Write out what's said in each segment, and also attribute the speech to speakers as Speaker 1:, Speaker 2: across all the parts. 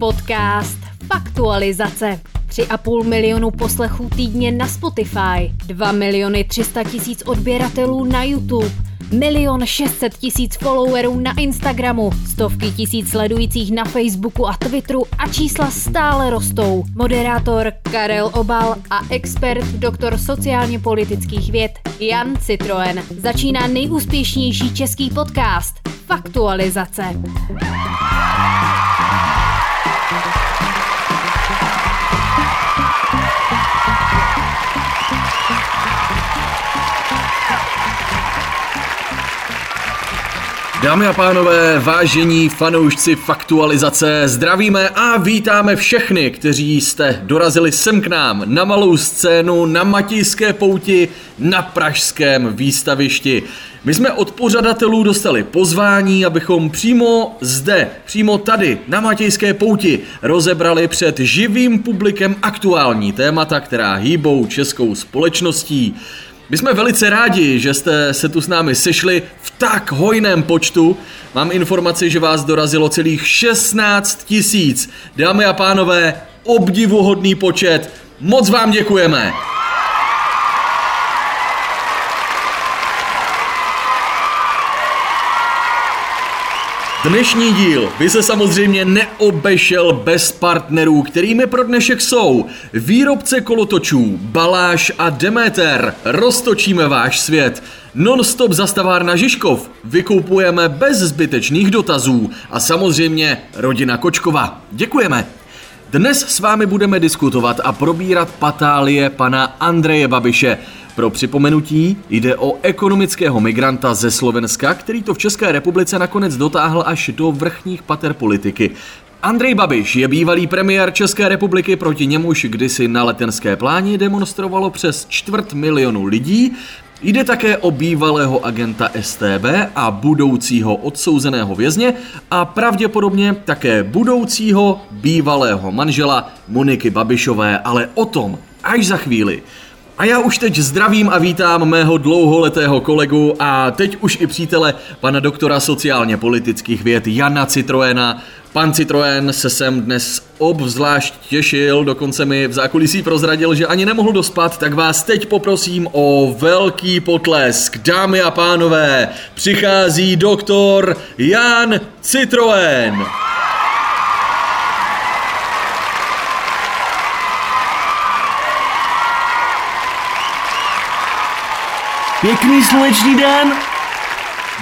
Speaker 1: Podcast Faktualizace. 3,5 milionu poslechů týdně na Spotify, 2 miliony 300 tisíc odběratelů na YouTube, milion 600 tisíc followerů na Instagramu, stovky tisíc sledujících na Facebooku a Twitteru a čísla stále rostou. Moderátor Karel Obal a expert doktor sociálně politických věd Jan Citroen začíná nejúspěšnější český podcast Faktualizace.
Speaker 2: Dámy a pánové, vážení fanoušci faktualizace, zdravíme a vítáme všechny, kteří jste dorazili sem k nám na malou scénu, na Matějské pouti, na pražském výstavišti. My jsme od pořadatelů dostali pozvání, abychom přímo zde, přímo tady, na Matějské pouti, rozebrali před živým publikem aktuální témata, která hýbou českou společností. My jsme velice rádi, že jste se tu s námi sešli v tak hojném počtu. Mám informaci, že vás dorazilo celých 16 tisíc. Dámy a pánové, obdivuhodný počet. Moc vám děkujeme. Dnešní díl by se samozřejmě neobešel bez partnerů, kterými pro dnešek jsou výrobce kolotočů, Baláš a Demeter. Roztočíme váš svět. Non-stop zastavárna Žižkov. Vykoupujeme bez zbytečných dotazů. A samozřejmě rodina Kočkova. Děkujeme. Dnes s vámi budeme diskutovat a probírat patálie pana Andreje Babiše. Pro připomenutí jde o ekonomického migranta ze Slovenska, který to v České republice nakonec dotáhl až do vrchních pater politiky. Andrej Babiš je bývalý premiér České republiky, proti němuž kdysi na letenské pláni demonstrovalo přes čtvrt milionu lidí. Jde také o bývalého agenta STB a budoucího odsouzeného vězně a pravděpodobně také budoucího bývalého manžela Moniky Babišové, ale o tom až za chvíli. A já už teď zdravím a vítám mého dlouholetého kolegu a teď už i přítele, pana doktora sociálně politických věd Jana Citroena. Pan Citroen se sem dnes obzvlášť těšil, dokonce mi v zákulisí prozradil, že ani nemohl dospat, tak vás teď poprosím o velký potlesk. Dámy a pánové, přichází doktor Jan Citroen.
Speaker 3: Pěkný sluneční den!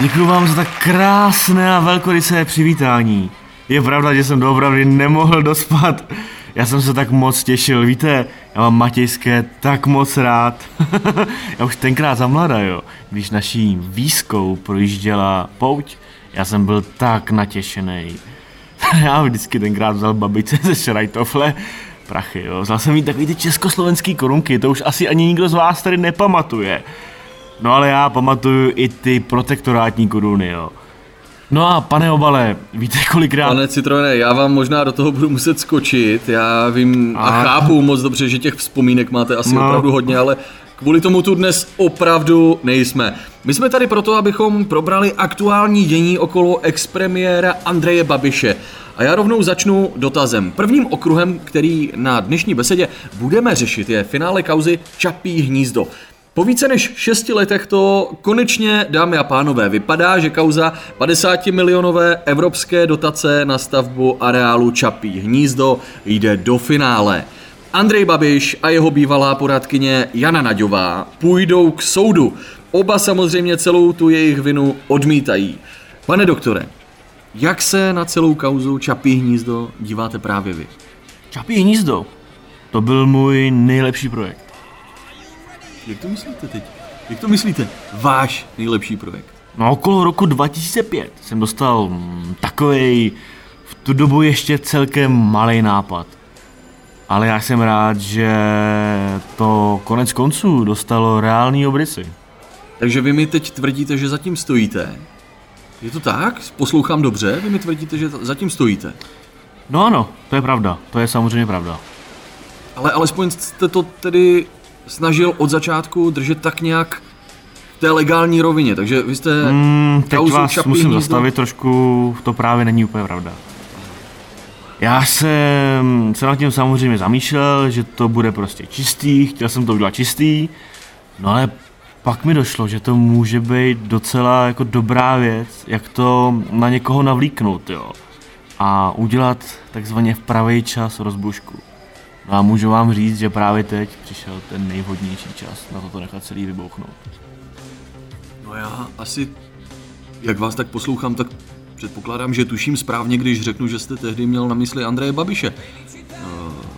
Speaker 3: Děkuji vám za tak krásné a velkorysé přivítání. Je pravda, že jsem doopravdy nemohl dospat. Já jsem se tak moc těšil, víte, já mám Matějské tak moc rád. já už tenkrát za mlada, jo, když naší výskou projížděla pouť, já jsem byl tak natěšený. já vždycky tenkrát vzal babice ze šrajtofle, prachy, jo. Vzal jsem jí takový ty československý korunky, to už asi ani nikdo z vás tady nepamatuje. No ale já pamatuju i ty protektorátní koruny, jo. No a pane Obale, víte kolikrát...
Speaker 2: Pane Citroene, já vám možná do toho budu muset skočit, já vím a, a chápu moc dobře, že těch vzpomínek máte asi no. opravdu hodně, ale kvůli tomu tu dnes opravdu nejsme. My jsme tady proto, abychom probrali aktuální dění okolo expremiéra Andreje Babiše. A já rovnou začnu dotazem. Prvním okruhem, který na dnešní besedě budeme řešit, je finále kauzy Čapí hnízdo. Po více než šesti letech to konečně, dámy a pánové, vypadá, že kauza 50 milionové evropské dotace na stavbu areálu Čapí hnízdo jde do finále. Andrej Babiš a jeho bývalá poradkyně Jana Naďová půjdou k soudu. Oba samozřejmě celou tu jejich vinu odmítají. Pane doktore, jak se na celou kauzu Čapí hnízdo díváte právě vy?
Speaker 3: Čapí hnízdo? To byl můj nejlepší projekt.
Speaker 2: Jak to myslíte teď? Jak to myslíte? Váš nejlepší projekt?
Speaker 3: No okolo roku 2005 jsem dostal mm, takový v tu dobu ještě celkem malý nápad. Ale já jsem rád, že to konec konců dostalo reální obrysy.
Speaker 2: Takže vy mi teď tvrdíte, že zatím stojíte. Je to tak? Poslouchám dobře? Vy mi tvrdíte, že zatím stojíte.
Speaker 3: No ano, to je pravda. To je samozřejmě pravda.
Speaker 2: Ale alespoň jste to tedy snažil od začátku držet tak nějak v té legální rovině, takže vy jste
Speaker 3: mm, teď vás musím hnízdo... zastavit trošku, to právě není úplně pravda. Já jsem se nad tím samozřejmě zamýšlel, že to bude prostě čistý, chtěl jsem to udělat čistý, no ale pak mi došlo, že to může být docela jako dobrá věc, jak to na někoho navlíknout, jo. A udělat takzvaně v pravý čas rozbušku. No a můžu vám říct, že právě teď přišel ten nejvhodnější čas na toto nechat celý vybouchnout.
Speaker 2: No já asi, jak vás tak poslouchám, tak předpokládám, že tuším správně, když řeknu, že jste tehdy měl na mysli Andreje Babiše.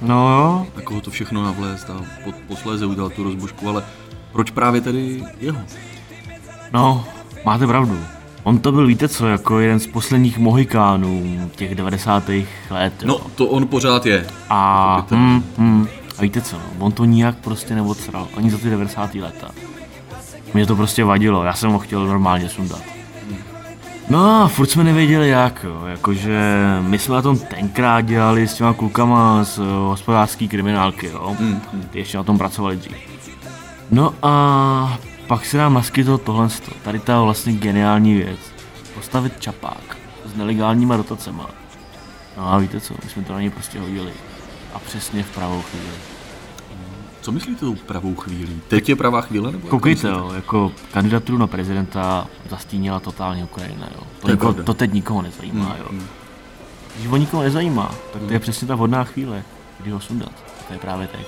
Speaker 3: No jo,
Speaker 2: Na koho to všechno navlézt a po, posléze udělat tu rozbušku, ale proč právě tedy jeho?
Speaker 3: no, máte pravdu. On to byl, víte co, jako jeden z posledních mohikánů těch 90. let. Jo.
Speaker 2: No, to on pořád je.
Speaker 3: A, hm, hm, a víte co, on to nijak prostě neodsral, ani za ty 90. leta. Mě to prostě vadilo, já jsem ho chtěl normálně sundat. No a furt jsme nevěděli jak, jo. jakože my jsme na tom tenkrát dělali s těma klukama z uh, hospodářský kriminálky, jo. Ty ještě na tom pracovali dřív. No a pak se nám naskytlo tohle, tady ta vlastně geniální věc. Postavit čapák s nelegálníma dotacema. No a víte co, my jsme to na něj prostě hodili. A přesně v pravou chvíli.
Speaker 2: Co myslíte tou pravou chvílí? Teď je pravá chvíle? Nebo
Speaker 3: Koukejte, jo, jako kandidaturu na prezidenta zastínila totálně Ukrajina, jo. To,
Speaker 2: je
Speaker 3: niko, to teď nikoho nezajímá, jo.
Speaker 2: mm.
Speaker 3: Když ho nikoho nezajímá, tak to je přesně ta vhodná chvíle, kdy ho sundat. To je právě teď.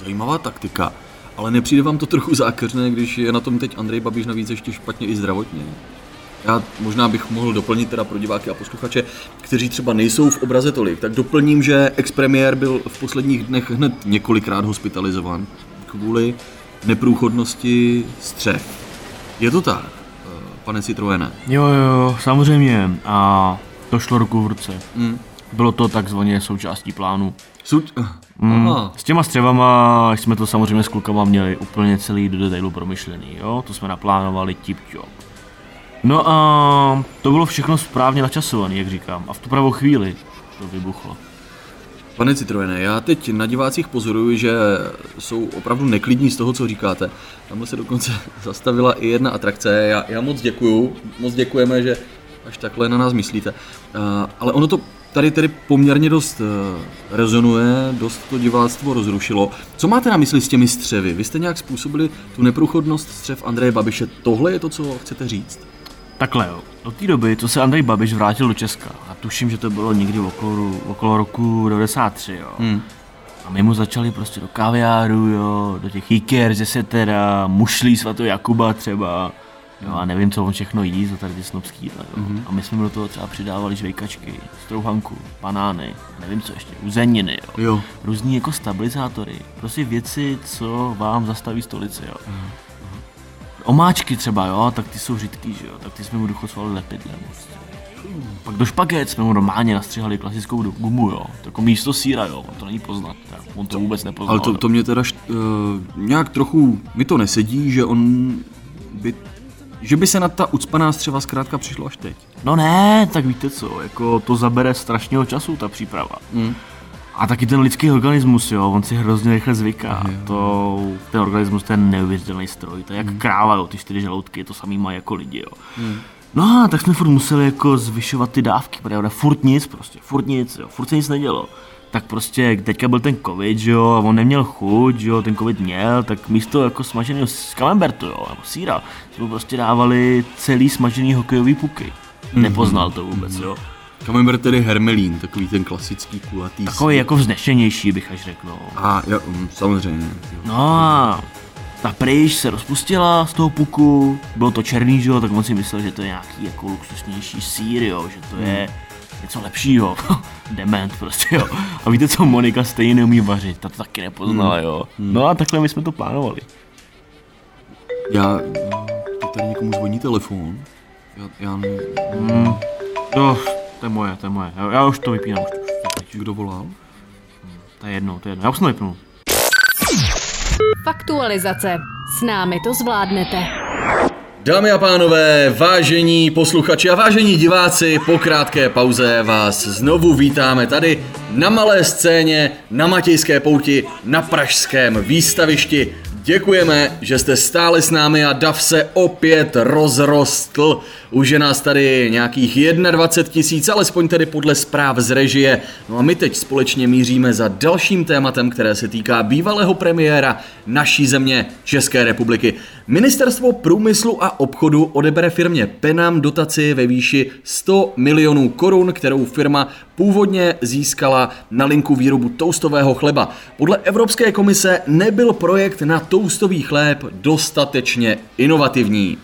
Speaker 2: Zajímavá taktika. Ale nepřijde vám to trochu zákeřné, když je na tom teď Andrej Babiš navíc ještě špatně i zdravotně? Já možná bych mohl doplnit teda pro diváky a posluchače, kteří třeba nejsou v obraze tolik, tak doplním, že expremiér byl v posledních dnech hned několikrát hospitalizovan kvůli neprůchodnosti střech. Je to tak, eh, pane Citroene?
Speaker 3: Jo, jo, samozřejmě. A to šlo ruku v ruce.
Speaker 2: Mm.
Speaker 3: Bylo to takzvaně součástí plánu.
Speaker 2: Suť...
Speaker 3: Mm.
Speaker 2: Aha.
Speaker 3: S těma střevama jsme to samozřejmě s klukama měli úplně celý do detailu promyšlený, jo? To jsme naplánovali tip job. No a to bylo všechno správně načasované, jak říkám. A v tu pravou chvíli to vybuchlo.
Speaker 2: Pane Citroene, já teď na divácích pozoruju, že jsou opravdu neklidní z toho, co říkáte. Tam se dokonce zastavila i jedna atrakce. Já, já moc děkuju, moc děkujeme, že až takhle na nás myslíte. Uh, ale ono to tady tedy poměrně dost uh, rezonuje, dost to diváctvo rozrušilo. Co máte na mysli s těmi střevy? Vy jste nějak způsobili tu neprůchodnost střev Andreje Babiše. Tohle je to, co chcete říct?
Speaker 3: Takhle jo, do té doby, co se Andrej Babiš vrátil do Česka, a tuším, že to bylo někdy okolo, okolo roku 93, jo.
Speaker 2: Hmm.
Speaker 3: A my mu začali prostě do kaviáru, jo, do těch Iker, ze Setera, mušlí svatého Jakuba třeba, jo, a nevím, co on všechno jí, za tady ty snobský jídla, jo. A my jsme mu do toho třeba přidávali žvejkačky, strouhanku, banány, nevím co ještě, uzeniny, jo.
Speaker 2: Jo.
Speaker 3: Různý jako stabilizátory, prostě věci, co vám zastaví stolici, jo. Omáčky třeba, jo, tak ty jsou řidký, že jo, tak ty jsme mu dochocovali lepidlem. Prostě. Pak do špaget jsme mu normálně nastřihali klasickou gumu, jo. Jako místo síra, jo, on to není poznat, tak on to vůbec nepoznal.
Speaker 2: Ale to, to mě teda št, uh, nějak trochu, mi to nesedí, že on by, že by se na ta ucpaná střeva zkrátka přišlo až teď.
Speaker 3: No ne, tak víte co, jako to zabere strašného času, ta příprava.
Speaker 2: Mm.
Speaker 3: A taky ten lidský organismus, jo, on si hrozně rychle zvyká. To, ten organismus, je neuvěřitelný stroj, to je jak kráva, jo, ty čtyři žaludky, to samý má jako lidi, jo. No a tak jsme furt museli jako zvyšovat ty dávky, pravda, furt nic prostě, furt nic, jo, furt se nic nedělo. Tak prostě teďka byl ten covid, že jo, a on neměl chuť, že jo, ten covid měl, tak místo jako smaženého z camembertu, jo, nebo síra, jsme mu prostě dávali celý smažený hokejový puky. Nepoznal to vůbec, jo.
Speaker 2: Camembert tedy hermelín, takový ten klasický kulatý.
Speaker 3: Takový jako vznešenější, bych až řekl, no.
Speaker 2: A jo, mm, samozřejmě. jo.
Speaker 3: No a ta pryč se rozpustila z toho puku, bylo to černý, že jo, tak on si myslel, že to je nějaký jako luxusnější sír, jo, že to je něco lepšího. Dement prostě, jo. A víte co, Monika stejně neumí vařit, ta to taky nepoznala, jo. No a takhle my jsme to plánovali.
Speaker 2: Já, teď tady někomu zvoní telefon. Já, já
Speaker 3: No, to je moje, to je moje. Já, já už to vypínám, už, už to teď.
Speaker 2: kdo volal?
Speaker 3: To je jedno, to je jedno. Já už jsem to vypnul.
Speaker 1: Faktualizace. S námi to zvládnete.
Speaker 2: Dámy a pánové, vážení posluchači a vážení diváci, po krátké pauze vás znovu vítáme tady na malé scéně na Matějské pouti na pražském výstavišti Děkujeme, že jste stále s námi a DAF se opět rozrostl. Už je nás tady nějakých 21 tisíc, alespoň tedy podle zpráv z režie. No a my teď společně míříme za dalším tématem, které se týká bývalého premiéra naší země České republiky. Ministerstvo průmyslu a obchodu odebere firmě Penam dotaci ve výši 100 milionů korun, kterou firma původně získala na linku výrobu toustového chleba. Podle Evropské komise nebyl projekt na toustový chléb dostatečně inovativní.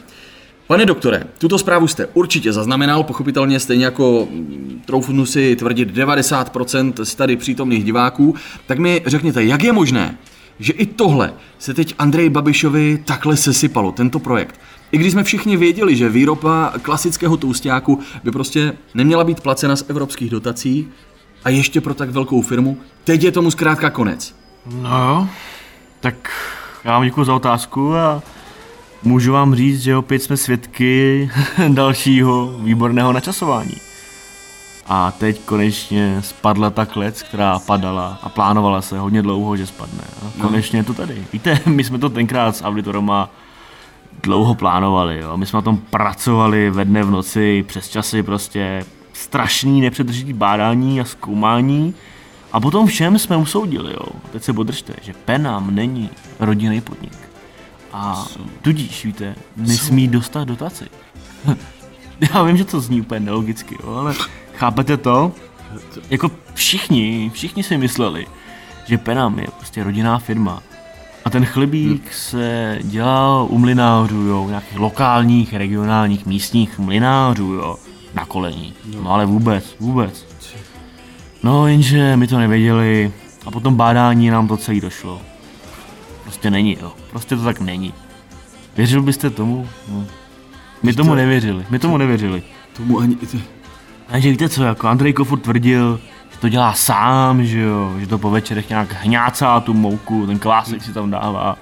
Speaker 2: Pane doktore, tuto zprávu jste určitě zaznamenal, pochopitelně stejně jako mm, troufnu si tvrdit 90% z tady přítomných diváků, tak mi řekněte, jak je možné, že i tohle se teď Andrej Babišovi takhle sesypalo, tento projekt. I když jsme všichni věděli, že výroba klasického toustáku by prostě neměla být placena z evropských dotací a ještě pro tak velkou firmu, teď je tomu zkrátka konec.
Speaker 3: No, tak já vám děkuji za otázku a můžu vám říct, že opět jsme svědky dalšího výborného načasování. A teď konečně spadla ta klec, která padala a plánovala se hodně dlouho, že spadne. A konečně je to tady. Víte, my jsme to tenkrát s Auditoroma dlouho plánovali, jo. My jsme na tom pracovali ve dne v noci, přes časy prostě strašný nepřetržitý bádání a zkoumání. A potom všem jsme usoudili, jo. Teď se podržte, že Penam není rodinný podnik. A tudíž, víte, nesmí dostat dotaci. Já vím, že to zní úplně nelogicky, jo, ale chápete to? Jako všichni, všichni si mysleli, že Penam je prostě rodinná firma. A ten chlebík se dělal u mlinářů, jo, nějakých lokálních, regionálních, místních mlinářů, jo, na kolení. No ale vůbec, vůbec. No jenže my to nevěděli a potom bádání nám to celý došlo. Prostě není, jo. Prostě to tak není. Věřil byste tomu? No. My tomu nevěřili, my tomu nevěřili.
Speaker 2: Tomu ani...
Speaker 3: Takže víte co, jako Andrej Kofur tvrdil, to dělá sám, že jo, že to po večerech nějak hňácá tu mouku, ten kvásek si tam dává.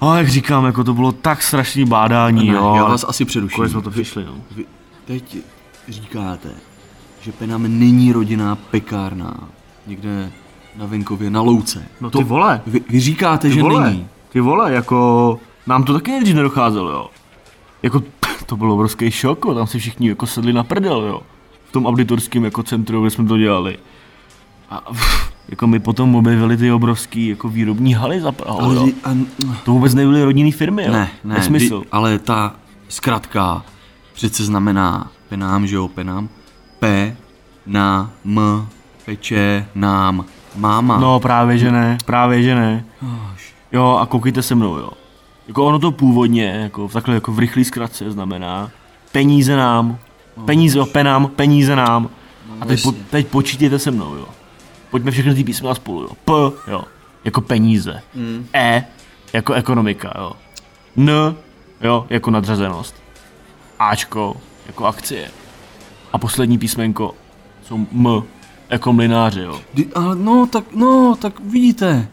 Speaker 3: A jak říkám, jako to bylo tak strašný bádání,
Speaker 2: Ne,
Speaker 3: jo.
Speaker 2: já vás asi přeruším.
Speaker 3: Konec jsme to přišli, no.
Speaker 2: Vy teď říkáte, že Penam není rodinná pekárna někde na venkově, na louce.
Speaker 3: No ty vole.
Speaker 2: Vy, vy říkáte,
Speaker 3: Ty
Speaker 2: že
Speaker 3: vole,
Speaker 2: není.
Speaker 3: ty vole, jako nám to taky nejdřív nedocházelo, jo. Jako to byl obrovský šok, tam si všichni jako sedli na prdel, jo. V tom auditorském jako centru, kde jsme to dělali. A jako my potom objevili ty obrovský jako výrobní haly za Prahou,
Speaker 2: Ale, vy- a,
Speaker 3: To vůbec nebyly rodinný firmy, jo.
Speaker 2: ne, ne,
Speaker 3: Nesmysl.
Speaker 2: vy, ale ta zkratka přece znamená Penám, že jo, Penám. P, na, m, peče, nám, máma.
Speaker 3: No právě že ne, právě že ne. Jo a koukejte se mnou, jo. Jako ono to původně, jako v takhle jako v rychlý zkratce znamená peníze nám, peníze o penám, peníze nám. A teď, po, teď počítejte se mnou, jo. Pojďme všechny ty písmena spolu, jo. P, jo, jako peníze.
Speaker 2: Mm.
Speaker 3: E, jako ekonomika, jo. N, jo, jako nadřazenost. Ačko, jako akcie. A poslední písmenko jsou M, jako mlináři, jo.
Speaker 2: Ale no, tak, no, tak vidíte.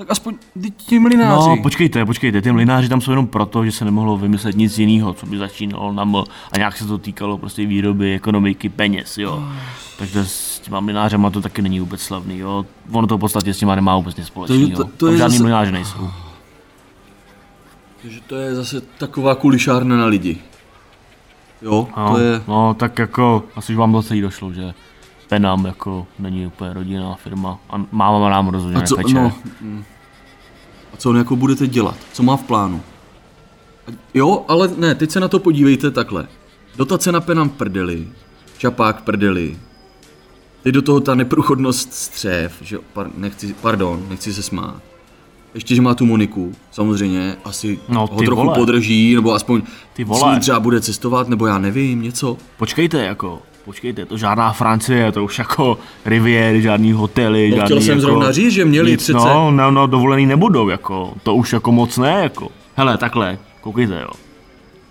Speaker 2: Tak aspoň ti mlináři.
Speaker 3: No, počkejte, počkejte, ty mlináři tam jsou jenom proto, že se nemohlo vymyslet nic jiného, co by začínalo na M a nějak se to týkalo prostě výroby, ekonomiky, peněz, jo. Takže s těma mlinářema to taky není vůbec slavný, jo. Ono to v podstatě s těma nemá vůbec nic společného.
Speaker 2: to- to
Speaker 3: Tam
Speaker 2: je
Speaker 3: žádný
Speaker 2: zase-
Speaker 3: mlináři nejsou.
Speaker 2: Takže to je zase taková kulišárna na lidi. Jo,
Speaker 3: No,
Speaker 2: to je...
Speaker 3: no, tak jako, asi už vám to celý došlo, že Penam jako není úplně rodinná firma a máma nám rozhodně
Speaker 2: A co,
Speaker 3: nepeče.
Speaker 2: no, mm. a co on jako budete dělat? Co má v plánu? Jo, ale ne, teď se na to podívejte takhle. Dotace na penam v prdeli, čapák v prdeli, teď do toho ta neprůchodnost střev, že par, nechci, pardon, nechci se smát. Ještě, že má tu Moniku, samozřejmě, asi
Speaker 3: No,
Speaker 2: ho trochu
Speaker 3: vole.
Speaker 2: podrží, nebo aspoň
Speaker 3: Ty
Speaker 2: s
Speaker 3: vole.
Speaker 2: ní třeba bude cestovat, nebo já nevím, něco.
Speaker 3: Počkejte, jako, počkejte, to žádná Francie, to už jako Riviera, žádný hotely,
Speaker 2: No,
Speaker 3: žádný
Speaker 2: chtěl jsem
Speaker 3: jako,
Speaker 2: zrovna říct, že měli
Speaker 3: nic,
Speaker 2: přece-
Speaker 3: No, no, no, dovolený nebudou, jako, to už jako moc ne, jako. Hele, takhle, koukejte, jo.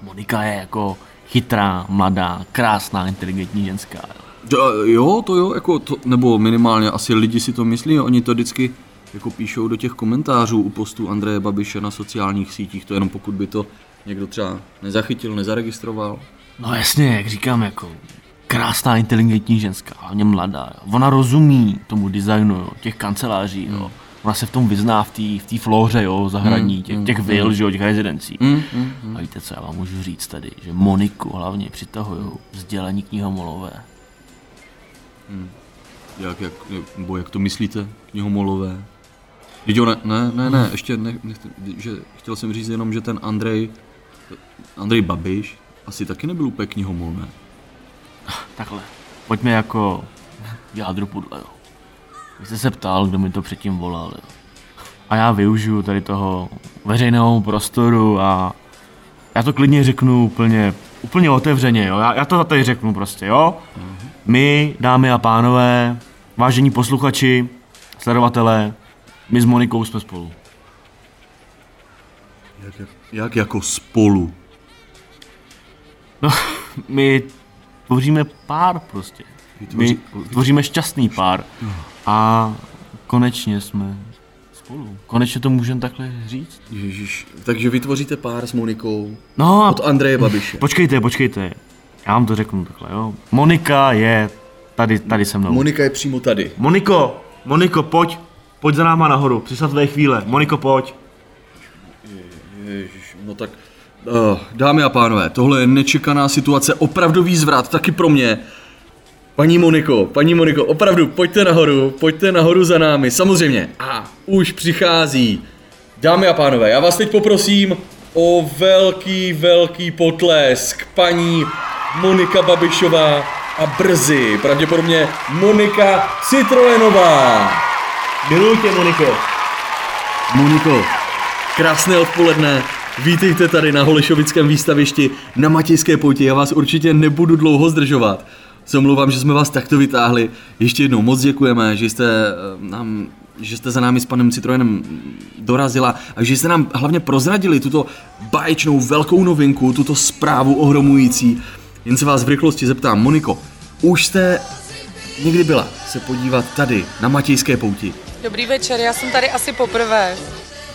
Speaker 3: Monika je jako chytrá, mladá, krásná, inteligentní ženská, jo.
Speaker 2: Jo, jo, to jo, jako to, nebo minimálně asi lidi si to myslí, oni to vždycky jako píšou do těch komentářů u postů Andreje Babiše na sociálních sítích, to jenom pokud by to někdo třeba nezachytil, nezaregistroval.
Speaker 3: No jasně, jak říkám, jako krásná, inteligentní ženská, hlavně mladá. Jo. Ona rozumí tomu designu, jo, těch kanceláří, jo. ona se v tom vyzná v té v tý flóře, jo, zahradní, těch, těch vil, že jo, těch rezidencí.
Speaker 2: Mm, mm, mm.
Speaker 3: A víte co, já vám můžu říct tady, že Moniku hlavně přitahují vzdělaní knihomolové.
Speaker 2: Jak, jak, nebo jak to myslíte, knihomolové? Viděl, ne, ne, ne, ne, ještě ne, ne, že chtěl jsem říct jenom, že ten Andrej, Andrej Babiš, asi taky nebyl úplně knihomol, ne?
Speaker 3: Takhle, pojďme jako jádru pudle, jo. Vy jste se ptal, kdo mi to předtím volal, jo. A já využiju tady toho veřejného prostoru a já to klidně řeknu úplně, úplně otevřeně, jo. Já, já to tady řeknu prostě, jo. My, dámy a pánové, vážení posluchači, sledovatelé, my s Monikou jsme spolu.
Speaker 2: Jak, jak, jak jako spolu?
Speaker 3: No, my tvoříme pár prostě. My tvoříme šťastný pár. A konečně jsme spolu. Konečně to můžeme takhle říct.
Speaker 2: Ježíš, takže vytvoříte pár s Monikou
Speaker 3: No a
Speaker 2: od Andreje Babiše.
Speaker 3: počkejte, počkejte. Já vám to řeknu takhle, jo. Monika je tady, tady se mnou.
Speaker 2: Monika je přímo tady.
Speaker 3: Moniko, Moniko, pojď, pojď za náma nahoru, přišla tvé chvíle. Moniko, pojď.
Speaker 2: Ježiš, no tak, dámy a pánové, tohle je nečekaná situace, opravdový zvrat, taky pro mě. Paní Moniko, paní Moniko, opravdu, pojďte nahoru, pojďte nahoru za námi, samozřejmě. A už přichází. Dámy a pánové, já vás teď poprosím o velký, velký potlesk. Paní Monika Babišová a brzy, pravděpodobně Monika Citroenová.
Speaker 3: Miluji tě, Moniko.
Speaker 2: Moniko, krásné odpoledne. Vítejte tady na Holešovickém výstavišti na Matějské pouti. Já vás určitě nebudu dlouho zdržovat. Se omlouvám, že jsme vás takto vytáhli. Ještě jednou moc děkujeme, že jste eh, nám že jste za námi s panem Citroenem dorazila a že jste nám hlavně prozradili tuto báječnou velkou novinku, tuto zprávu ohromující. Jen se vás v rychlosti zeptám, Moniko, už jste někdy byla se podívat tady na Matějské pouti?
Speaker 4: Dobrý večer, já jsem tady asi poprvé.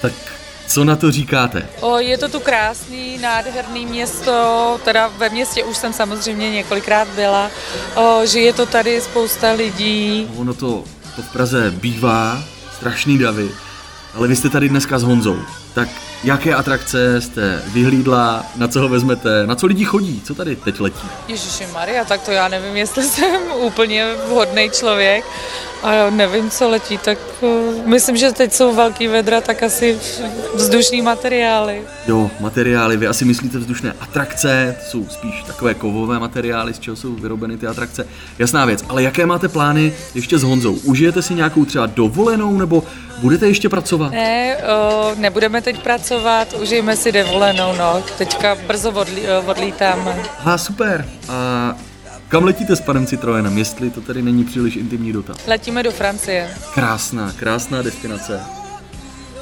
Speaker 2: Tak co na to říkáte?
Speaker 4: O, je to tu krásný, nádherný město, teda ve městě už jsem samozřejmě několikrát byla. O, žije to tady spousta lidí.
Speaker 2: Ono to, to v Praze bývá, strašný davy, ale vy jste tady dneska s Honzou. Tak jaké atrakce jste vyhlídla, na co ho vezmete, na co lidi chodí, co tady teď letí?
Speaker 4: Ježiši Maria, tak to já nevím, jestli jsem úplně vhodný člověk. A nevím, co letí, tak o, myslím, že teď jsou velký vedra, tak asi vzdušní materiály.
Speaker 2: Jo, materiály, vy asi myslíte vzdušné atrakce, to jsou spíš takové kovové materiály, z čeho jsou vyrobeny ty atrakce. Jasná věc, ale jaké máte plány ještě s Honzou? Užijete si nějakou třeba dovolenou, nebo budete ještě pracovat?
Speaker 4: Ne, o, nebudeme teď pracovat, užijeme si dovolenou, no. Teďka brzo odlí, odlítáme.
Speaker 2: Aha, super. A kam letíte s panem Citroenem, jestli to tady není příliš intimní dotaz?
Speaker 4: Letíme do Francie.
Speaker 2: Krásná, krásná destinace.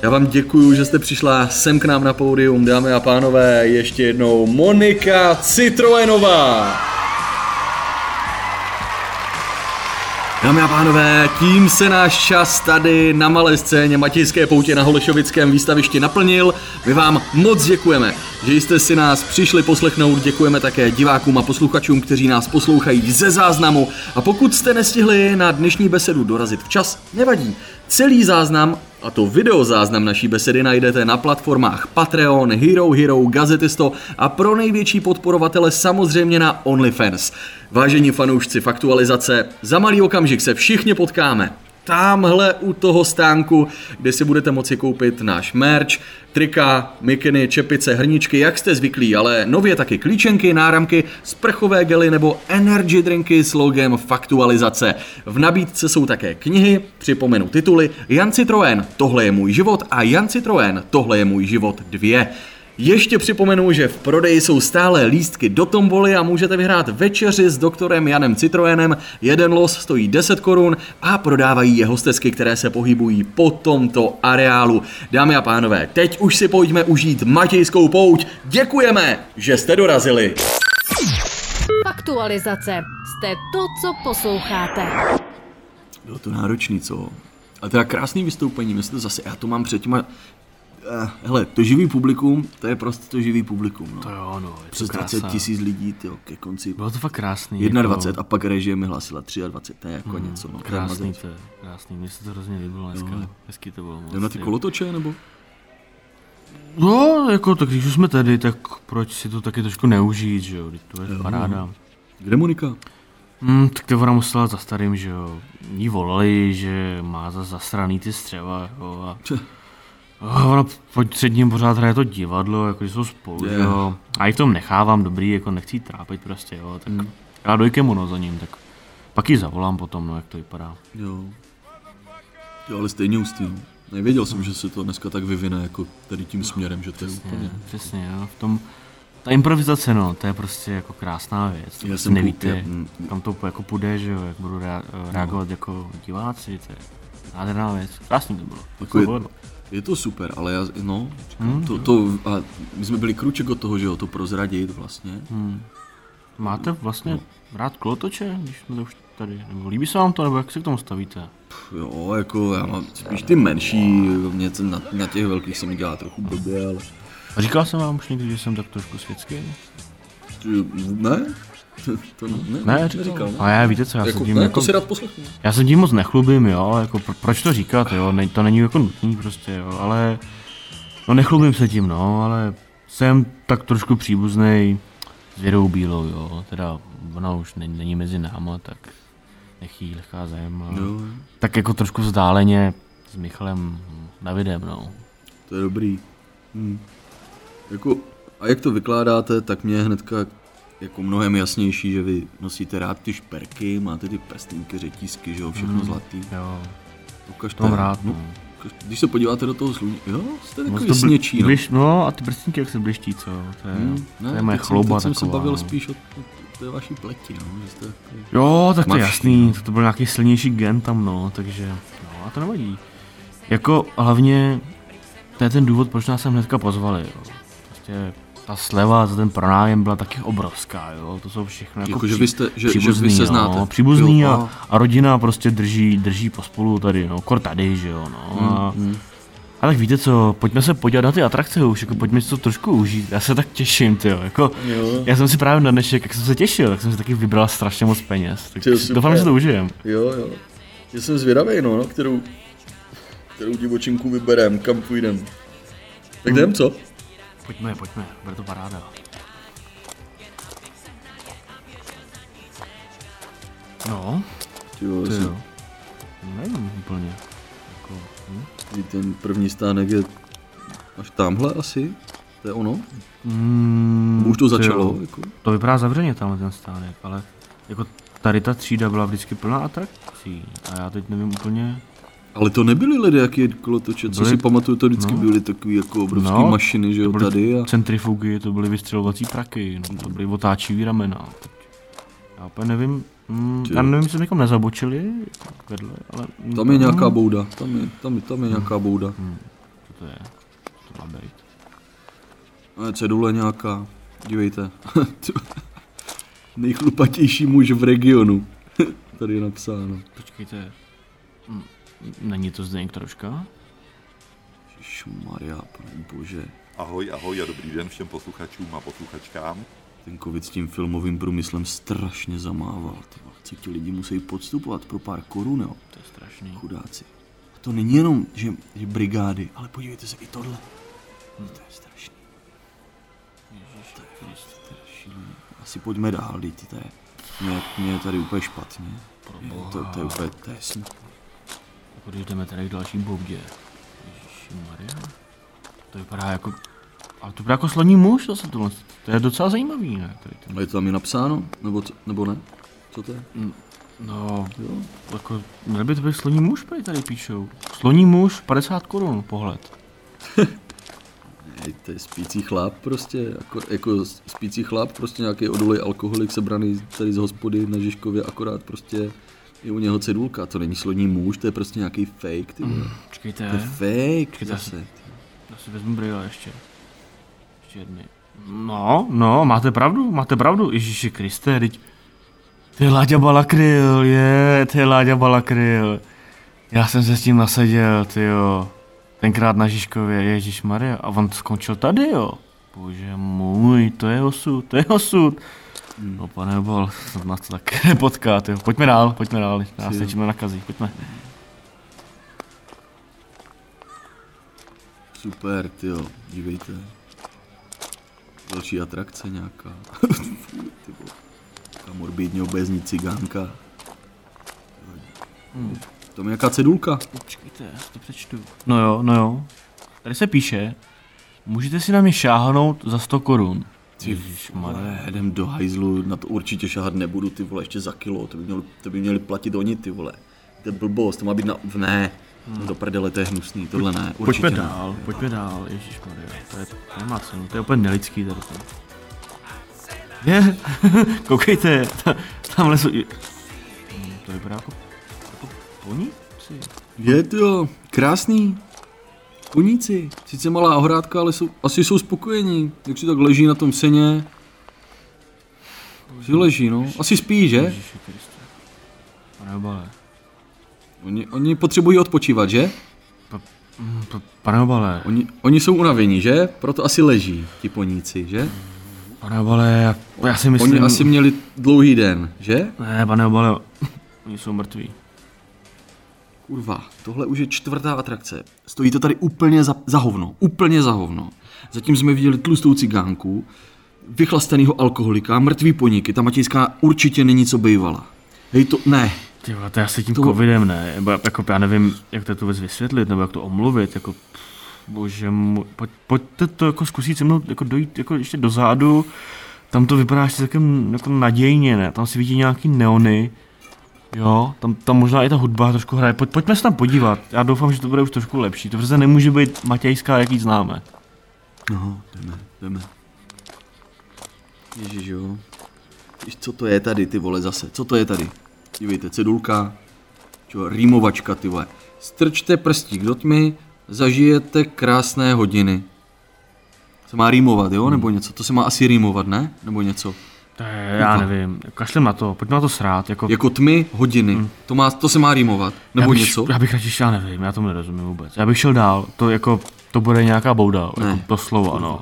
Speaker 2: Já vám děkuju, že jste přišla sem k nám na pódium, dámy a pánové, ještě jednou Monika Citroenová. Dámy a pánové, tím se náš čas tady na malé scéně Matějské poutě na Holešovickém výstavišti naplnil. My vám moc děkujeme, že jste si nás přišli poslechnout. Děkujeme také divákům a posluchačům, kteří nás poslouchají ze záznamu. A pokud jste nestihli na dnešní besedu dorazit včas, nevadí. Celý záznam, a to videozáznam naší besedy najdete na platformách Patreon, Hero Hero, Gazetisto a pro největší podporovatele samozřejmě na OnlyFans. Vážení fanoušci faktualizace, za malý okamžik se všichni potkáme. Tamhle u toho stánku, kde si budete moci koupit náš merch, trika, mikiny, čepice, hrníčky, jak jste zvyklí, ale nově taky klíčenky, náramky, sprchové gely nebo energy drinky s logem faktualizace. V nabídce jsou také knihy, připomenu tituly Jan Citroen, tohle je můj život a Jan Citroen, tohle je můj život 2. Ještě připomenu, že v prodeji jsou stále lístky do tomboly a můžete vyhrát večeři s doktorem Janem Citroenem. Jeden los stojí 10 korun a prodávají je hostesky, které se pohybují po tomto areálu. Dámy a pánové, teď už si pojďme užít Matějskou pouť. Děkujeme, že jste dorazili.
Speaker 1: Faktualizace. Jste to, co posloucháte.
Speaker 2: Bylo to náročný, co? A teda krásný vystoupení, myslím to zase, já to mám před těma Eh, hele, to živý publikum, to je prostě to živý publikum, no.
Speaker 3: To jo, no, je
Speaker 2: Přes
Speaker 3: to
Speaker 2: 20
Speaker 3: krása.
Speaker 2: tisíc lidí, tyjo, ke konci.
Speaker 3: Bylo to fakt krásný.
Speaker 2: 21
Speaker 3: jako,
Speaker 2: a pak režie mi hlásila 23, to je jako něco, no.
Speaker 3: Krásný to je, krásný. Mně se to hrozně líbilo dneska.
Speaker 2: Jo.
Speaker 3: Hezky to bylo.
Speaker 2: Jdem na ty kolotoče, nebo?
Speaker 3: No, jako tak když už jsme tady, tak proč si to taky trošku neužít, že jo, Vždyť to je
Speaker 2: Jo.
Speaker 3: paráda.
Speaker 2: Kde Monika?
Speaker 3: Hmm, tak to ona musela za starým, že jo. Jí volali, že má za zasraný ty střeva, jo. A,
Speaker 2: Če.
Speaker 3: A ona po před ním pořád hraje to divadlo, jako jsou spolu, že jo. A i v tom nechávám dobrý, jako nechci trápit prostě, jo. Tak
Speaker 2: Hmm.
Speaker 3: já dojkem no za ním, tak pak ji zavolám potom, no, jak to vypadá.
Speaker 2: Jo. Jo, ale stejně ústý, no. Nevěděl jsem, že se to dneska tak vyvine, jako tady tím směrem, že to je úplně...
Speaker 3: Přesně, přesně, jo. V tom, ta improvizace, no, to je prostě jako krásná věc. To
Speaker 2: Já
Speaker 3: prostě
Speaker 2: jsem
Speaker 3: nevíte,
Speaker 2: koukal, mm,
Speaker 3: kam to jako půjde, že jo, jak budu rea- reagovat jako diváci, to je nádherná věc. Krásný to bylo.
Speaker 2: Jako je-
Speaker 3: Bylo.
Speaker 2: Je to super, ale já, no, říkám,
Speaker 3: Hmm.
Speaker 2: to, to, a my jsme byli kruček od toho, že jo, to prozradit vlastně.
Speaker 3: Hmm. Máte vlastně rád klotoče, když jsme to už tady, nebo líbí se vám to, nebo jak se k tomu stavíte?
Speaker 2: Jo, jako já mám spíš ty menší, mě na, na těch velkých se mi dělá trochu blbě, ale...
Speaker 3: A říkal jsem vám už někdy, že jsem tak trošku světský?
Speaker 2: Ne? To ne,
Speaker 3: Ne, říkal.
Speaker 2: ne?
Speaker 3: A já víte co, já
Speaker 2: Jako,
Speaker 3: se tím
Speaker 2: ne,
Speaker 3: jako,
Speaker 2: to si rád poslechnu.
Speaker 3: já se tím moc nechlubím, jo, jako pro, proč to říkat, jo, ne, to není jako nutný prostě, jo, ale, no nechlubím se tím, no, ale jsem tak trošku příbuznej s Věrou Bílou, jo, teda ona už není, není mezi náma, tak nech jí lehká ale,
Speaker 2: Jo,
Speaker 3: tak jako trošku vzdáleně s Michalem Davidem, no.
Speaker 2: to je dobrý. Hm. Jako, a jak to vykládáte, tak mě hnedka jako mnohem jasnější, že vy nosíte rád ty šperky, máte ty prstínky, řetízky, že jo, všechno
Speaker 3: Mhm.
Speaker 2: zlatý.
Speaker 3: Jo,
Speaker 2: Ukažte,
Speaker 3: to mám rád,
Speaker 2: no,
Speaker 3: no.
Speaker 2: Když se podíváte do toho sluní, jo, jste
Speaker 3: Moc
Speaker 2: takový
Speaker 3: bl-
Speaker 2: sněčí, no.
Speaker 3: bliž, no a ty prstinky jak se bliští, co? To je,
Speaker 2: Hm,
Speaker 3: to je moje
Speaker 2: teď
Speaker 3: chlouba
Speaker 2: jsem, teď jsem se
Speaker 3: taková.
Speaker 2: bavil
Speaker 3: no.
Speaker 2: spíš o té vaší pleti, no, že jste takový...
Speaker 3: Jo, tak to je jasný, to, to byl nějaký silnější gen tam, no, takže, no a to nevadí. Jako hlavně, to je ten důvod, proč nás sem hnedka pozvali, jo. Prostě ta sleva za ten pronájem byla taky obrovská, jo, to jsou všechno jako,
Speaker 2: Jako, že vy jste, že, že
Speaker 3: příbuzný,
Speaker 2: vy se
Speaker 3: jo,
Speaker 2: znáte.
Speaker 3: příbuzný
Speaker 2: Jo,
Speaker 3: a, a rodina prostě drží, drží pospolu tady, no, kor tady, že jo, no. A,
Speaker 2: Hmm.
Speaker 3: a tak víte co, pojďme se podívat na ty atrakce už, jako pojďme si to trošku užít, já se tak těším, ty jako,
Speaker 2: Jo.
Speaker 3: já jsem si právě na dnešek, jak jsem se těšil, tak jsem si taky vybral strašně moc peněz, tak
Speaker 2: super.
Speaker 3: doufám, že to užijem.
Speaker 2: Jo, jo. Já jsem zvědavý, no, no, kterou, kterou divočinku vyberem, kam půjdem. Tak jdem, co?
Speaker 3: Pojďme, pojďme, bude to paráda. No,
Speaker 2: Ty jo,
Speaker 3: ty jo. Nevím úplně. Jako, hm?
Speaker 2: Ten první stánek je až tamhle asi? To je ono?
Speaker 3: Mm,
Speaker 2: Už to začalo? Jako?
Speaker 3: To vypadá zavřeně tamhle ten stánek, ale jako tady ta třída byla vždycky plná atrakcí a já teď nevím úplně,
Speaker 2: Ale to nebyly lidé, jaký je kolotoče, co si pamatuju, to vždycky
Speaker 3: no.
Speaker 2: byly takový jako obrovský
Speaker 3: No,
Speaker 2: mašiny, že jo, tady a...
Speaker 3: centrifugy, to byly vystřelovací praky, no, to byly otáčivý ramena. Já úplně nevím, mm, já nevím, jestli někam nezabočili, vedle, ale...
Speaker 2: Tam je nějaká
Speaker 3: Mm,
Speaker 2: bouda, tam je, tam, je- tam je nějaká bouda.
Speaker 3: Hmm, co to je? Co to má být?
Speaker 2: A cedule nějaká, dívejte. Nejchlupatější muž v regionu. tady je napsáno.
Speaker 3: Počkejte, mm, není to Zdeněk Troška?
Speaker 2: Maria, pane bože.
Speaker 5: Ahoj, ahoj a dobrý den všem posluchačům a posluchačkám.
Speaker 2: Ten covid s tím filmovým průmyslem strašně zamával. Ty co ti lidi musí podstupovat pro pár korun, jo?
Speaker 3: To je strašný.
Speaker 2: Chudáci. A to není jenom, že, že brigády, ale podívejte se i tohle. To je strašný. To je prostě strašný. Asi pojďme dál, lidi, to je, mě, mě je tady úplně špatně. Je, to, to je úplně, to je smutné.
Speaker 3: Jako když jdeme tady k další boudě. Maria. To vypadá jako... Ale to vypadá jako sloní muž zase tohle. To je docela zajímavý, ne? Tady ten.
Speaker 2: A je to tam i napsáno? Nebo, co, nebo ne? Co to je?
Speaker 3: No,
Speaker 2: Jo?
Speaker 3: jako, měl by to být sloní muž, tady tady píšou. Sloní muž, 50 korun, pohled.
Speaker 2: Hej, to je spící chlap prostě, jako, jako spící chlap, prostě nějaký odolej alkoholik sebraný tady z hospody na Žižkově, akorát prostě je u něho cedulka, to není sloní muž, to je prostě nějaký fake, ty vole.
Speaker 3: Počkejte,
Speaker 2: To je fake
Speaker 3: já
Speaker 2: zase.
Speaker 3: si- já si vezmu brýle ještě. Ještě jedny. No, no, máte pravdu, máte pravdu, Ježíši Kriste, teď... To je Láďa Balakryl, je, to je Láďa Balakryl. Já jsem se s tím naseděl, ty jo. tenkrát na Žižkově, Ježíš Maria, a on skončil tady, jo. Bože můj, to je osud, to je osud. No pane to nás to tak nepotká, jo. Pojďme dál, pojďme dál, nás se číme nakazí, pojďme.
Speaker 2: Super, ty jo, dívejte. Další atrakce nějaká. Taková morbidně obézní cigánka. Hmm. To je nějaká cedulka.
Speaker 3: Počkejte, já to přečtu. No jo, no jo. Tady se píše, můžete si na mě šáhnout za 100 korun. Ježišmarja.
Speaker 2: Ale jdem do hajzlu, na to určitě šahat nebudu, ty vole, ještě za kilo, to by, měli, to by měli platit oni, ty vole. To je blbost, to má být na, ne. Hmm. Do prdele, to je hnusný, tohle ne, určitě
Speaker 3: Pojďme
Speaker 2: ne.
Speaker 3: dál, pojďme dál, ježišmarja, to, je, to nemá cenu, to je úplně nelidský tady to. Je, koukejte, ta, tamhle jsou, Hmm, to vypadá jako, jako poníci.
Speaker 2: Je to krásný. Koníci, sice malá ohrádka, ale jsou, asi jsou spokojení, jak si tak leží na tom seně. Si leží, no, asi spí, že?
Speaker 3: Ježiši Kriste. Pane obale,
Speaker 2: Oni, oni potřebují odpočívat, že?
Speaker 3: mm, p- pane obale,
Speaker 2: Oni, oni jsou unavení, že? Proto asi leží, ti poníci, že?
Speaker 3: pane obale, já, já si myslím,
Speaker 2: Oni asi měli dlouhý den, že?
Speaker 3: ne, pane obale, oni jsou mrtví.
Speaker 2: Kurva, tohle už je čtvrtá atrakce. Stojí to tady úplně za, za hovno. Úplně za hovno. Zatím jsme viděli tlustou cigánku, vychlastanýho alkoholika, mrtvý poníky. Ta Matějská určitě není co bejvala. Hej, to ne.
Speaker 3: Ty to je asi tím
Speaker 2: To-
Speaker 3: covidem, ne? Jako, já nevím, jak to vůbec vysvětlit, nebo jak to omluvit, jako, bože můj, pojď, pojďte to jako zkusit se mnou jako dojít jako ještě dozadu, tam to vypadá ještě celkem jako nadějně, ne? Tam si vidí nějaký neony, jo, tam, tam možná i ta hudba trošku hraje, Pojď, pojďme se tam podívat, já doufám, že to bude už trošku lepší, to přece nemůže být Matějská, jak ji známe.
Speaker 2: No, jdeme, jdeme. Ježiš, jo. Víš, co to je tady, ty vole, zase? Co to je tady? Dívejte, cedulka, čo, rýmovačka, ty vole. Strčte prstík do tmy, zažijete krásné hodiny. Se má rýmovat, jo? Nebo něco? To se má asi rýmovat, ne? Nebo něco?
Speaker 3: Já nevím, kašlem na to, pojďme na to srát, jako,
Speaker 2: Jako tmy, hodiny. To, má, to se má rýmovat. Nebo
Speaker 3: já bych,
Speaker 2: něco?
Speaker 3: Já bych radši, šel, já nevím, já tomu nerozumím vůbec. Já bych šel dál, to jako, to bude nějaká bouda,
Speaker 2: Ne.
Speaker 3: jako to slovo, no.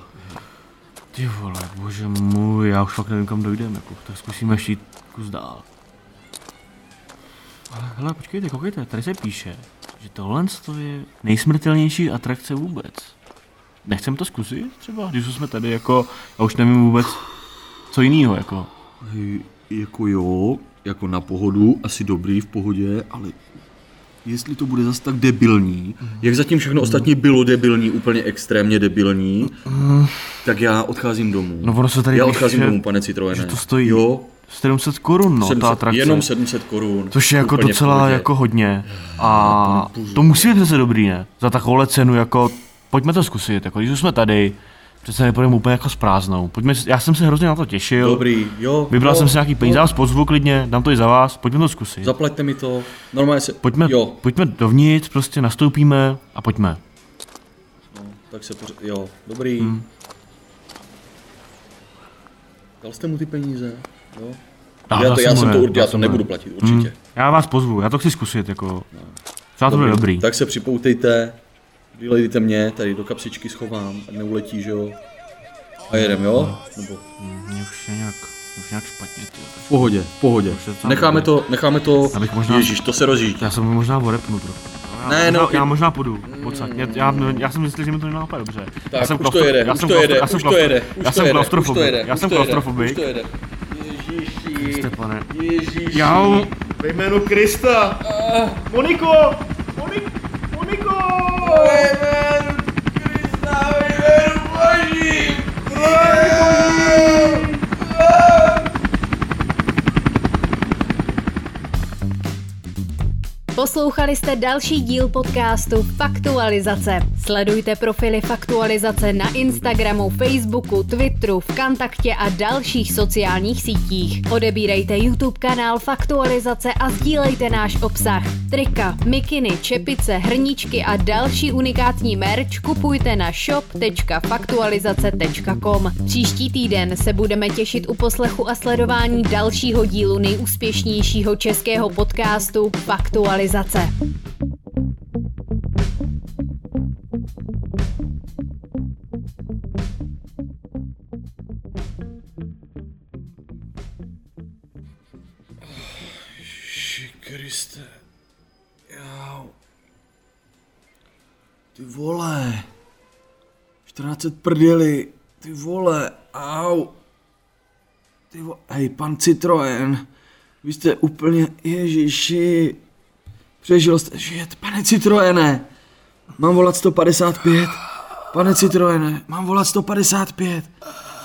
Speaker 3: Ty vole, bože můj, já už fakt nevím, kam dojdeme, jako, tak zkusíme jít kus dál. Ale hele, počkejte, koukejte, tady se píše, že tohle to je nejsmrtelnější atrakce vůbec. Nechcem to zkusit třeba, když jsme tady jako, já už nevím vůbec, co jiného, jako.
Speaker 2: Hej, Jako jo, jako na pohodu, asi dobrý v pohodě, ale jestli to bude zase tak debilní, jak zatím všechno ostatní bylo debilní, úplně extrémně debilní, tak já odcházím domů.
Speaker 3: No ono se tady
Speaker 2: já odcházím domů, pane Citroene.
Speaker 3: že to stojí
Speaker 2: Jo,
Speaker 3: 700 korun, no,
Speaker 2: 700,
Speaker 3: ta atrakce.
Speaker 2: jenom 700 korun.
Speaker 3: Což je jako docela
Speaker 2: pohodě.
Speaker 3: jako hodně. A to musí být přece dobrý, ne? Za takovouhle cenu, jako, pojďme to zkusit, jako když už jsme tady, přece nepůjdeme úplně jako s prázdnou. Pojďme, já jsem se hrozně na to těšil.
Speaker 2: Dobrý, jo.
Speaker 3: Vybral
Speaker 2: jo,
Speaker 3: jsem si nějaký peníze, já vás pozvu klidně, dám to i za vás, pojďme to zkusit.
Speaker 2: Zaplaťte mi to, normálně se...
Speaker 3: Pojďme,
Speaker 2: Jo,
Speaker 3: pojďme dovnitř, prostě nastoupíme a pojďme.
Speaker 2: no, tak se pořád... Jo, dobrý.
Speaker 3: Hmm.
Speaker 2: Dal jste mu ty peníze? Jo? Já
Speaker 3: dal
Speaker 2: to, já jsem to, určitě, já to nebudu platit, určitě.
Speaker 3: Hm. Já vás pozvu, já to chci zkusit, jako. Třeba to bude dobrý.
Speaker 2: Tak se připoutejte, vylejte mě, tady do kapsičky schovám, ať neuletí, že jo? A jedem, jo? Nebo
Speaker 3: Mně už je nějak, už nějak špatně, ty.
Speaker 2: v pohodě, v pohodě.
Speaker 3: To
Speaker 2: Necháme to, necháme to,
Speaker 3: Já bych možná-
Speaker 2: Ježíš, to se rozjíždí.
Speaker 3: Já jsem možná vorepnu trochu. Já,
Speaker 2: Ne, no,
Speaker 3: já možná půjdu. Odsaď. Já, já, já, jsem myslel, že mi to nenápadá dobře.
Speaker 2: Tak,
Speaker 3: já jsem
Speaker 2: už to
Speaker 3: klaustro-
Speaker 2: jede,
Speaker 3: já
Speaker 2: už
Speaker 3: jsem
Speaker 2: to jede,
Speaker 3: já jsem
Speaker 2: už to jede,
Speaker 3: Já
Speaker 2: už
Speaker 3: jsem
Speaker 2: to jede, už
Speaker 3: klaustrofobik.
Speaker 2: to jede,
Speaker 3: Já
Speaker 2: už
Speaker 3: jsem
Speaker 2: to jede,
Speaker 3: klaustrofobik.
Speaker 2: už to jede. Ježíši. Ježíši.
Speaker 3: Jau, ve jménu Krista. Moniko! Moniko!
Speaker 1: Poslouchali jste další díl podcastu Faktualizace. Sledujte profily Faktualizace na Instagramu, Facebooku, Twitteru, Vkontaktě a dalších sociálních sítích. Odebírejte YouTube kanál Faktualizace a sdílejte náš obsah. Trika, mikiny, čepice, hrníčky a další unikátní merch kupujte na shop.faktualizace.com. Příští týden se budeme těšit u poslechu a sledování dalšího dílu nejúspěšnějšího českého podcastu Faktualizace.
Speaker 2: Kriste. Jau. Ty vole. 14 prděli. Ty vole. Au. Ty vole. Hej, pan Citroen. Vy jste úplně, ježiši. Přežil jste, žijete, pane Citroene. Mám volat 155. Pane Citroene, mám volat 155.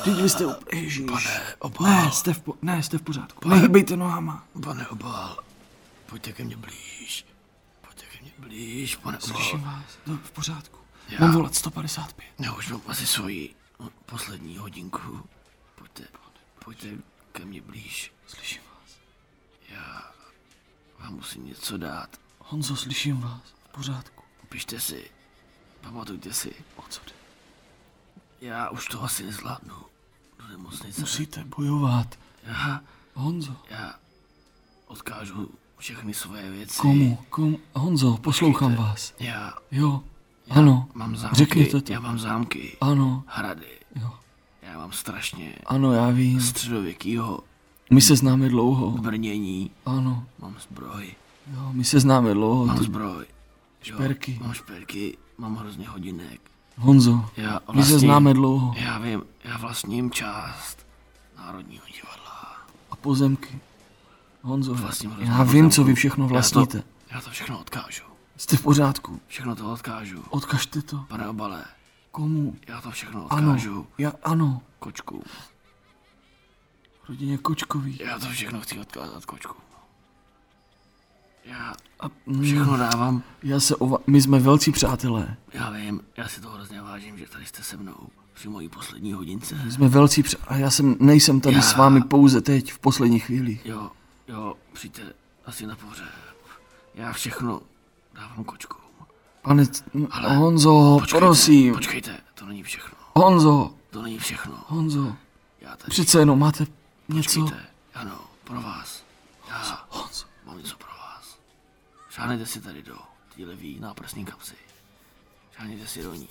Speaker 2: Teď vy jste úplně, ježiš. Pane,
Speaker 3: Obal.
Speaker 2: Ne, jste v, po, ne, jste v pořádku. Nehybejte nohama.
Speaker 3: Pane Obal, pojďte ke mně blíž. Pojďte ke mně blíž, pane
Speaker 2: Slyším vás. No, v pořádku.
Speaker 3: Já.
Speaker 2: Mám volat 155.
Speaker 3: Já už mám asi svoji poslední hodinku. Pojďte, pojďte ke mně blíž.
Speaker 2: Slyším vás.
Speaker 3: Já vám musím něco dát.
Speaker 2: Honzo, slyším vás. V pořádku.
Speaker 3: Pište si. Pamatujte si.
Speaker 2: O co jde?
Speaker 3: Já už to asi nezvládnu. Do nemocnice.
Speaker 2: Musíte bojovat.
Speaker 3: Já,
Speaker 2: Honzo.
Speaker 3: já odkážu všechny svoje věci.
Speaker 2: Komu? Komu? Honzo, poslouchám
Speaker 3: Počkejte.
Speaker 2: vás.
Speaker 3: Já,
Speaker 2: Jo.
Speaker 3: já
Speaker 2: Ano.
Speaker 3: mám zámky.
Speaker 2: Řekněte to.
Speaker 3: Já mám zámky.
Speaker 2: Ano.
Speaker 3: Hrady.
Speaker 2: Jo.
Speaker 3: Já mám strašně
Speaker 2: Ano, já vím.
Speaker 3: středověkýho
Speaker 2: My se známe dlouho.
Speaker 3: brnění.
Speaker 2: Ano.
Speaker 3: Mám zbroj.
Speaker 2: Jo, my se známe dlouho.
Speaker 3: Mám
Speaker 2: Ty-
Speaker 3: zbroj. Jo,
Speaker 2: Šperky.
Speaker 3: Mám šperky, mám hrozně hodinek.
Speaker 2: Honzo,
Speaker 3: Já
Speaker 2: my se
Speaker 3: vlastním-
Speaker 2: známe dlouho.
Speaker 3: Já vím, já vlastním část Národního divadla.
Speaker 2: A pozemky. Honzo,
Speaker 3: Vlastním
Speaker 2: já vím, co vy všechno
Speaker 3: Já to-
Speaker 2: vlastníte.
Speaker 3: Já to všechno odkážu.
Speaker 2: Jste v pořádku.
Speaker 3: Všechno to odkážu.
Speaker 2: Odkažte to.
Speaker 3: Pane obale,
Speaker 2: Komu?
Speaker 3: já to všechno
Speaker 2: Ano.
Speaker 3: odkážu.
Speaker 2: Já, ano.
Speaker 3: Kočku.
Speaker 2: Rodině Kočkový.
Speaker 3: Já to všechno chci odkázat kočku. Já
Speaker 2: A, mm,
Speaker 3: všechno dávám.
Speaker 2: já se ova- my jsme velcí přátelé.
Speaker 3: Já vím, já si to hrozně vážím, že tady jste se mnou při mojí poslední hodince.
Speaker 2: My jsme velcí přátelé. A já jsem, nejsem tady
Speaker 3: Já-
Speaker 2: s vámi pouze teď, v posledních chvílích.
Speaker 3: Jo, jo, přijďte asi na pohřeb. Já všechno dávám kočku.
Speaker 2: Pane,
Speaker 3: Ale
Speaker 2: Honzo,
Speaker 3: Počkejte,
Speaker 2: prosím.
Speaker 3: Počkejte, to není všechno.
Speaker 2: Honzo,
Speaker 3: To není všechno.
Speaker 2: Honzo,
Speaker 3: Já tady...
Speaker 2: přece jenom máte něco.
Speaker 3: Počkejte, ano, pro vás. Já
Speaker 2: Honzo,
Speaker 3: mám něco pro vás. Šáhnejte si tady do té levý náprsní kapsy. Šáhněte si do ní.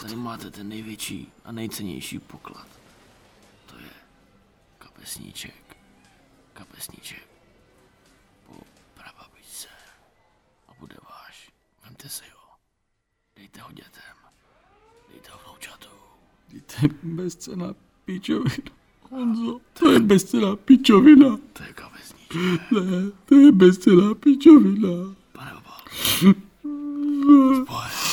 Speaker 3: Tady máte ten největší a nejcennější poklad. To je kapesníček. Kapesníček. Po prababičce. A bude váš. Vemte si ho. Dejte ho dětem. Dejte ho vnoučatům.
Speaker 2: to je bezcená pičovina. Honzo, to je bezcená pičovina.
Speaker 3: To je kapesníček.
Speaker 2: Ne, to je bezcená pičovina.
Speaker 3: Pane Obal.